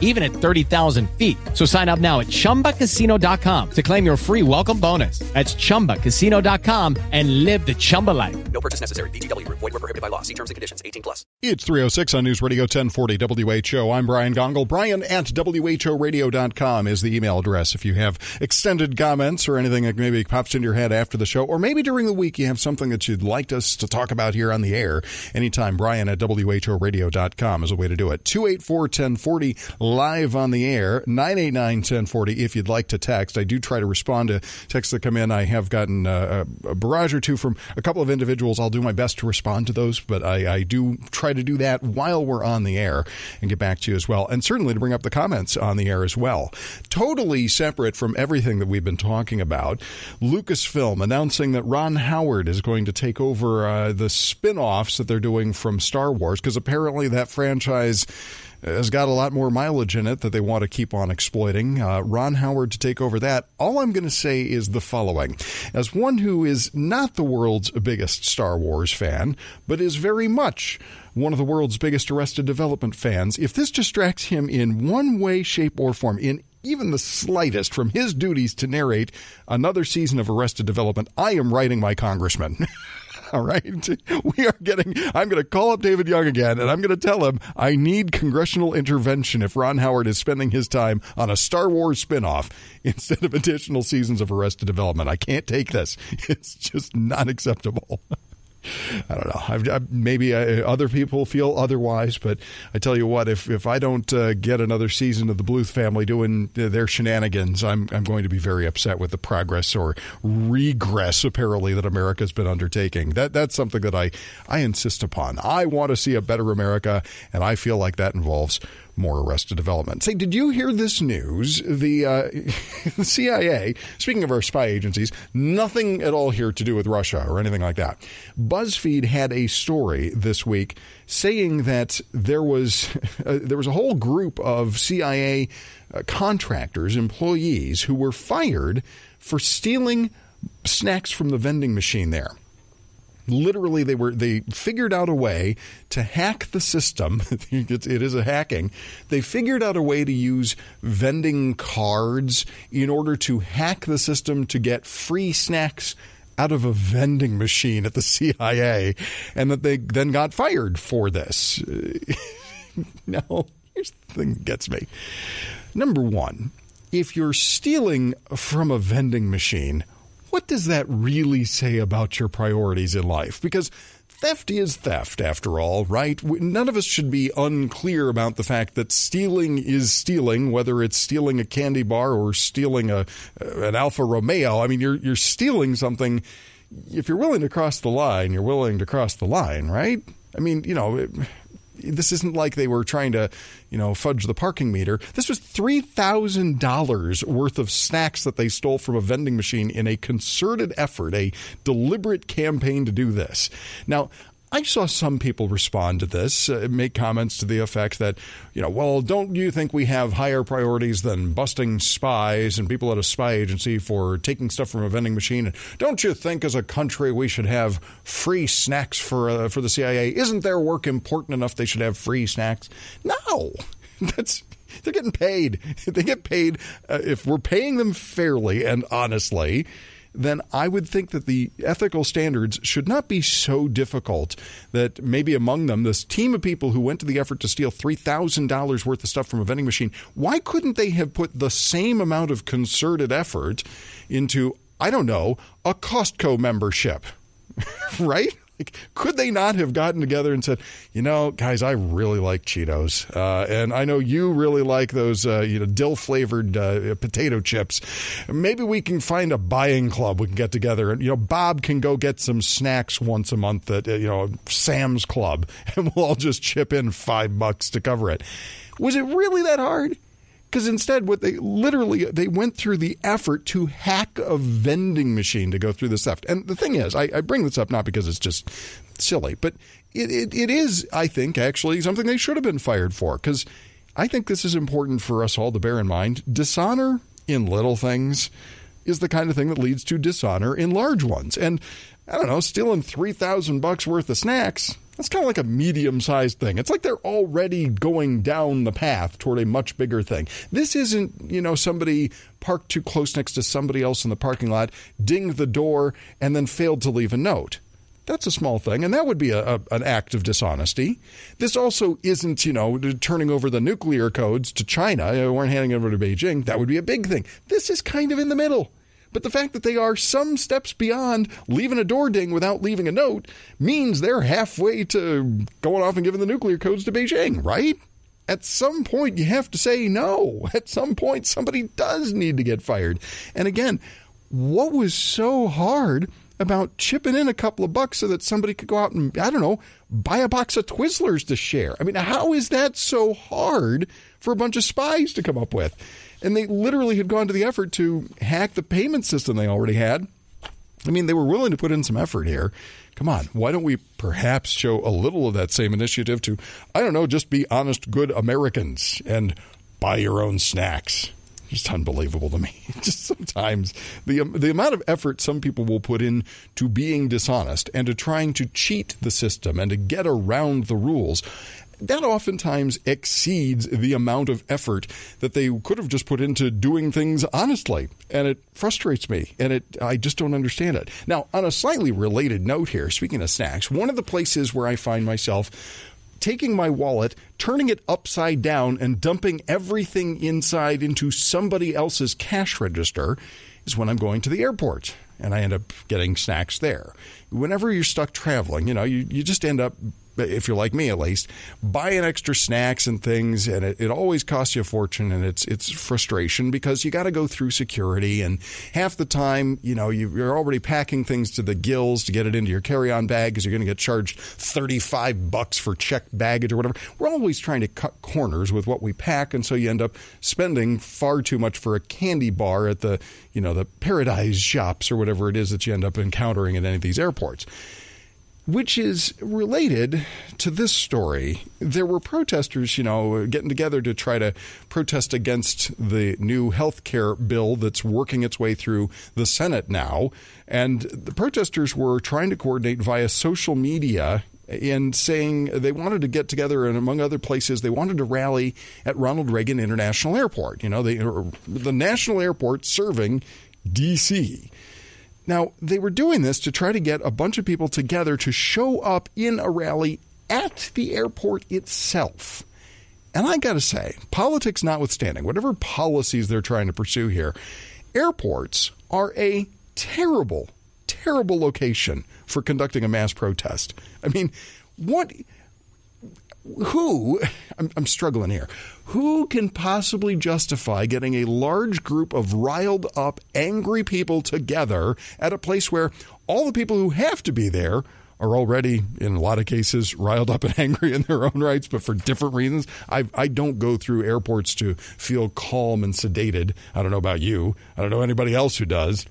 even at 30,000 feet. So sign up now at chumbacasino.com to claim your free welcome bonus. That's chumbacasino.com and live the Chumba life. No purchase necessary. VGW Group. Void were prohibited by law. See terms and conditions. 18 plus. It's 306 on News Radio 1040 WHO. I'm Brian Gongol. Brian at WHORadio.com is the email address if you have extended comments or anything that maybe pops into your head after the show, or maybe during the week you have something that you'd like us to talk about here on the air. Anytime, Brian at WHORadio.com is a way to do it. 284 1040 live on the air, 989 1040 if you'd like to text. I do try to respond to texts that come in. I have gotten uh, a barrage or two from a couple of individuals. I'll do my best to respond to those, but I, I do try to do that while we're on the air and get back to you as well. And certainly to bring up the comments on the air as well. Totally separate from everything that we've been talking about, Lucasfilm announcing that Ron Howard is going to take over uh, the spin offs that they're doing from Star Wars because apparently that franchise has got a lot more mileage in it that they want to keep on exploiting. Uh, Ron Howard to take over that. All I'm going to say is the following. As one who is not the world's biggest Star Wars fan, but is very much one of the world's biggest Arrested Development fans, if this distracts him in one way, shape, or form, in even the slightest from his duties to narrate another season of Arrested Development, I am writing my congressman. All right. We are getting, I'm going to call up David Young again and I'm going to tell him I need congressional intervention if Ron Howard is spending his time on a Star Wars spinoff instead of additional seasons of Arrested Development. I can't take this. It's just not acceptable. I don't know. I've, I've, maybe I, other people feel otherwise, but I tell you what, if if I don't uh, get another season of the Bluth family doing their shenanigans, I'm I'm going to be very upset with the progress or regress apparently that America's been undertaking. That that's something that I I insist upon. I want to see a better America, and I feel like that involves more arrested development. Say, did you hear this news? The, uh, the CIA, speaking of our spy agencies, nothing at all here to do with Russia or anything like that. BuzzFeed had a story this week saying that there was uh, there was a whole group of CIA uh, contractors, employees who were fired for stealing snacks from the vending machine there literally they were they figured out a way to hack the system. It is a hacking. They figured out a way to use vending cards in order to hack the system to get free snacks out of a vending machine at the CIA and that they then got fired for this. Now here's the thing that gets me. Number 1 if you're stealing from a vending machine what does that really say about your priorities in life? Because theft is theft, after all, right? None of us should be unclear about the fact that stealing is stealing, whether it's stealing a candy bar or stealing a uh, an Alfa Romeo. I mean, you're you're stealing something. If you're willing to cross the line, you're willing to cross the line, right? I mean, you know. It, this isn't like they were trying to, you know, fudge the parking meter. This was $3,000 worth of snacks that they stole from a vending machine in a concerted effort, a deliberate campaign to do this. Now, I saw some people respond to this, uh, make comments to the effect that, you know, well, don't you think we have higher priorities than busting spies and people at a spy agency for taking stuff from a vending machine? Don't you think, as a country, we should have free snacks for uh, for the CIA? Isn't their work important enough? They should have free snacks. No, that's they're getting paid. They get paid uh, if we're paying them fairly and honestly then I would think that the ethical standards should not be so difficult that maybe among them, this team of people who went to the effort to steal $3,000 worth of stuff from a vending machine, why couldn't they have put the same amount of concerted effort into, I don't know, a Costco membership? right? Like, could they not have gotten together and said, you know, guys, I really like Cheetos, uh, and I know you really like those, uh, you know, dill flavored uh, potato chips. Maybe we can find a buying club. We can get together, and you know, Bob can go get some snacks once a month at you know Sam's Club, and we'll all just chip in five bucks to cover it. Was it really that hard? Because instead what they literally they went through the effort to hack a vending machine to go through this theft and the thing is I, I bring this up not because it's just silly but it, it, it is, I think, actually something they should have been fired for because I think this is important for us all to bear in mind. Dishonor in little things is the kind of thing that leads to dishonor in large ones. And I don't know, stealing 3000 bucks worth of snacks, that's kind of like a medium sized thing. It's like they're already going down the path toward a much bigger thing. This isn't, you know, somebody parked too close next to somebody else in the parking lot, dinged the door, and then failed to leave a note. That's a small thing, and that would be a, a, an act of dishonesty. This also isn't, you know, turning over the nuclear codes to China. We weren't handing over to Beijing. That would be a big thing. This is kind of in the middle. But the fact that they are some steps beyond leaving a door ding without leaving a note means they're halfway to going off and giving the nuclear codes to Beijing, right? At some point, you have to say no. At some point, somebody does need to get fired. And again, what was so hard about chipping in a couple of bucks so that somebody could go out and, I don't know, buy a box of Twizzlers to share. I mean, how is that so hard for a bunch of spies to come up with? And they literally had gone to the effort to hack the payment system they already had. I mean, they were willing to put in some effort here. Come on, why don't we perhaps show a little of that same initiative to, I don't know, just be honest, good Americans and buy your own snacks? just unbelievable to me. Just sometimes the um, the amount of effort some people will put in to being dishonest and to trying to cheat the system and to get around the rules. That oftentimes exceeds the amount of effort that they could have just put into doing things honestly, and it frustrates me. And it, I just don't understand it. Now, on a slightly related note here, speaking of snacks, one of the places where I find myself taking my wallet, turning it upside down, and dumping everything inside into somebody else's cash register is when I'm going to the airport and I end up getting snacks there. Whenever you're stuck traveling, you know, you, you just end up if you're like me at least, buying extra snacks and things, and it, it always costs you a fortune, and it's it's frustration because you got to go through security, and half the time, you know, you, are already packing things to the gills to get it into your carry-on bag because you're going to get charged 35 bucks for checked baggage or whatever. We're always trying to cut corners with what we pack, and so you end up spending far too much for a candy bar at the you know the Paradies shops or whatever it is that you end up encountering at any of these airports which is related to this story. There were protesters, you know, getting together to try to protest against the new health care bill that's working its way through the Senate now. And the protesters were trying to coordinate via social media and saying they wanted to get together and among other places they wanted to rally at Ronald Reagan International Airport you know the national airport serving DC now, they were doing this to try to get a bunch of people together to show up in a rally at the airport itself. And I got to say, politics notwithstanding, whatever policies they're trying to pursue here, airports are a terrible, terrible location for conducting a mass protest. I mean, what who, I'm, I'm, struggling here, who can possibly justify getting a large group of riled up, angry people together at a place where all the people who have to be there are already, in a lot of cases, riled up and angry in their own rights, but for different reasons? I, I don't go through airports to feel calm and sedated. I don't know about you. I don't know anybody else who does.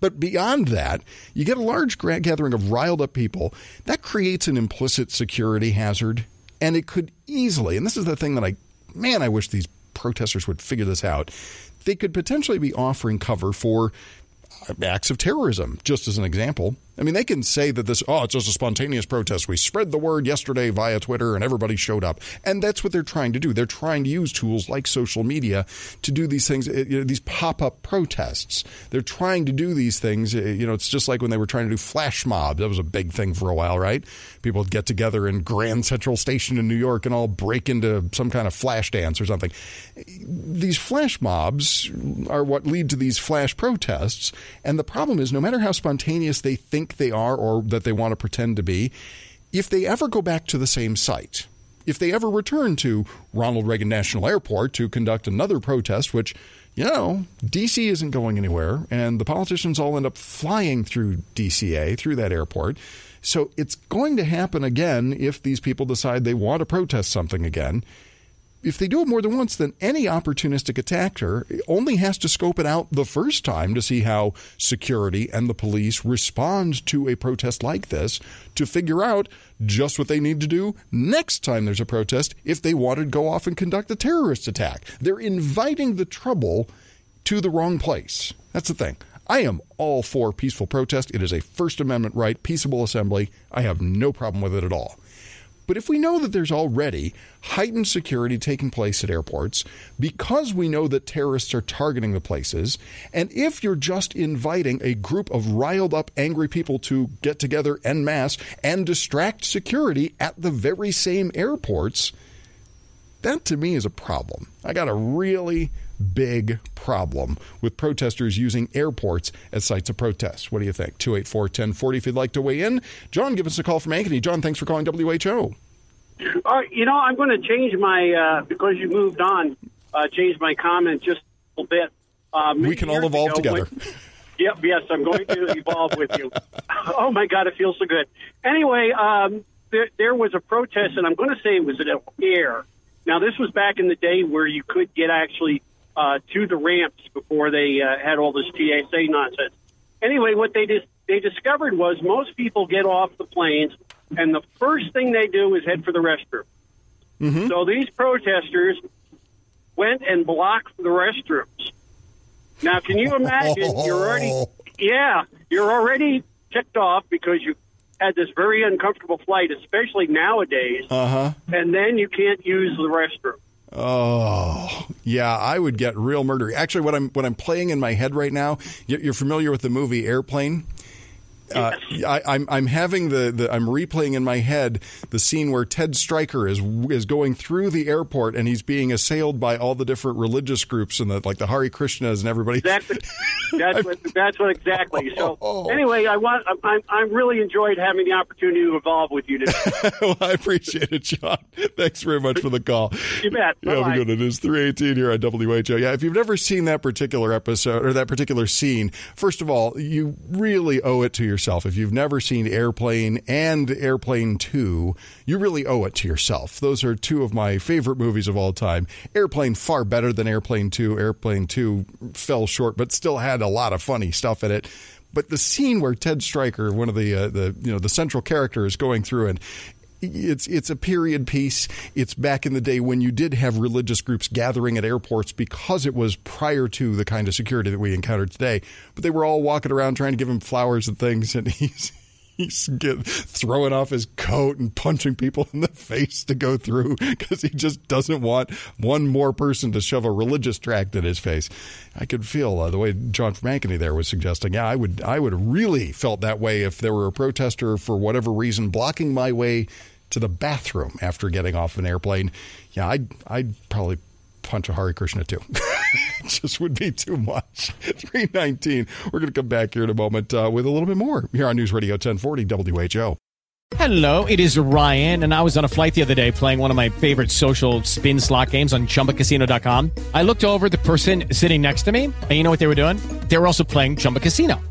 But beyond that, you get a large gathering of riled up people. That creates an implicit security hazard and it could easily, and this is the thing that I, man, I wish these protesters would figure this out. They could potentially be offering cover for acts of terrorism, just as an example. I mean, they can say that this, oh, it's just a spontaneous protest. We spread the word yesterday via Twitter and everybody showed up. And that's what they're trying to do. They're trying to use tools like social media to do these things, eh, you know, these pop up protests. They're trying to do these things. Eh, you know, it's just like when they were trying to do flash mobs. That was a big thing for a while, right? People would get together in Grand Central Station in New York and all break into some kind of flash dance or something. These flash mobs are what lead to these flash protests. And the problem is, no matter how spontaneous they think think they are or that they want to pretend to be, if they ever go back to the same site, if they ever return to Ronald Reagan National Airport to conduct another protest, which, you know, DC isn't going anywhere, and the politicians all end up flying through DCA, through that airport. So it's going to happen again if these people decide they want to protest something again if they do it more than once, then any opportunistic attacker only has to scope it out the first time to see how security and the police respond to a protest like this to figure out just what they need to do next time there's a protest if they want to go off and conduct a terrorist attack. They're inviting the trouble to the wrong place. That's the thing. I am all for peaceful protest. It is a First Amendment right, peaceable assembly. I have no problem with it at all. But if we know that there's already heightened security taking place at airports, because we know that terrorists are targeting the places, and if you're just inviting a group of riled up, angry people to get together en masse and distract security at the very same airports, that to me is a problem. I got a really big problem with protesters using airports as sites of protest. What do you think? 284 1040 if you'd like to weigh in. John, give us a call from Ankeny. John, thanks for calling WHO. Uh, you know, I'm going to change my, uh, because you moved on, uh, change my comment just a little bit. Uh, we can all evolve ago, together. When, yep, yes, I'm going to evolve with you. Oh, my God, it feels so good. Anyway, um, there, there was a protest, and I'm going to say it was at air. Now, this was back in the day where you could get actually uh, to the ramps before they uh, had all this TSA nonsense. Anyway, what they dis- they discovered was most people get off the planes, and the first thing they do is head for the restroom. Mm-hmm. So these protesters went and blocked the restrooms. Now, can you imagine? You're already, yeah, you're already ticked off because you had this very uncomfortable flight, especially nowadays, uh-huh. and then you can't use the restroom. Oh, yeah, I would get real murdery. Actually, what I'm what I'm playing in my head right now, you're familiar with the movie Airplane? Uh, I, am I'm, I'm having the, the I'm replaying in my head the scene where Ted Stryker is is going through the airport and he's being assailed by all the different religious groups and the like the Hare Krishnas and everybody. Exactly. That's what. That's what exactly. So oh. anyway, I want. I'm I'm really enjoyed having the opportunity to evolve with you today. well, I appreciate it, John. Thanks very much for the call. You bet. Yeah, have a good. It is three eighteen here on WHO. Yeah, if you've never seen that particular episode or that particular scene, first of all, you really owe it to your yourself. If you've never seen Airplane and Airplane 2, you really owe it to yourself. Those are two of my favorite movies of all time. Airplane far better than Airplane 2. Airplane 2 fell short, but still had a lot of funny stuff in it. But the scene where Ted Stryker, one of the uh, the you know the central characters, going through and it's it's a period piece. It's back in the day when you did have religious groups gathering at airports because it was prior to the kind of security that we encountered today. But they were all walking around trying to give him flowers and things, and he's he's get, throwing off his coat and punching people in the face to go through because he just doesn't want one more person to shove a religious tract in his face. I could feel uh, the way John from there was suggesting. Yeah, I would I would really felt that way if there were a protester for whatever reason blocking my way to the bathroom after getting off an airplane. Yeah, I'd I'd probably punch a Hare Krishna too. just would be too much. 319. We're going to come back here in a moment uh, with a little bit more here on News Radio 1040 WHO. Hello, it is Ryan, and I was on a flight the other day playing one of my favorite social spin slot games on chumbacasino.com. I looked over the person sitting next to me, and you know what they were doing? They were also playing Chumba Casino.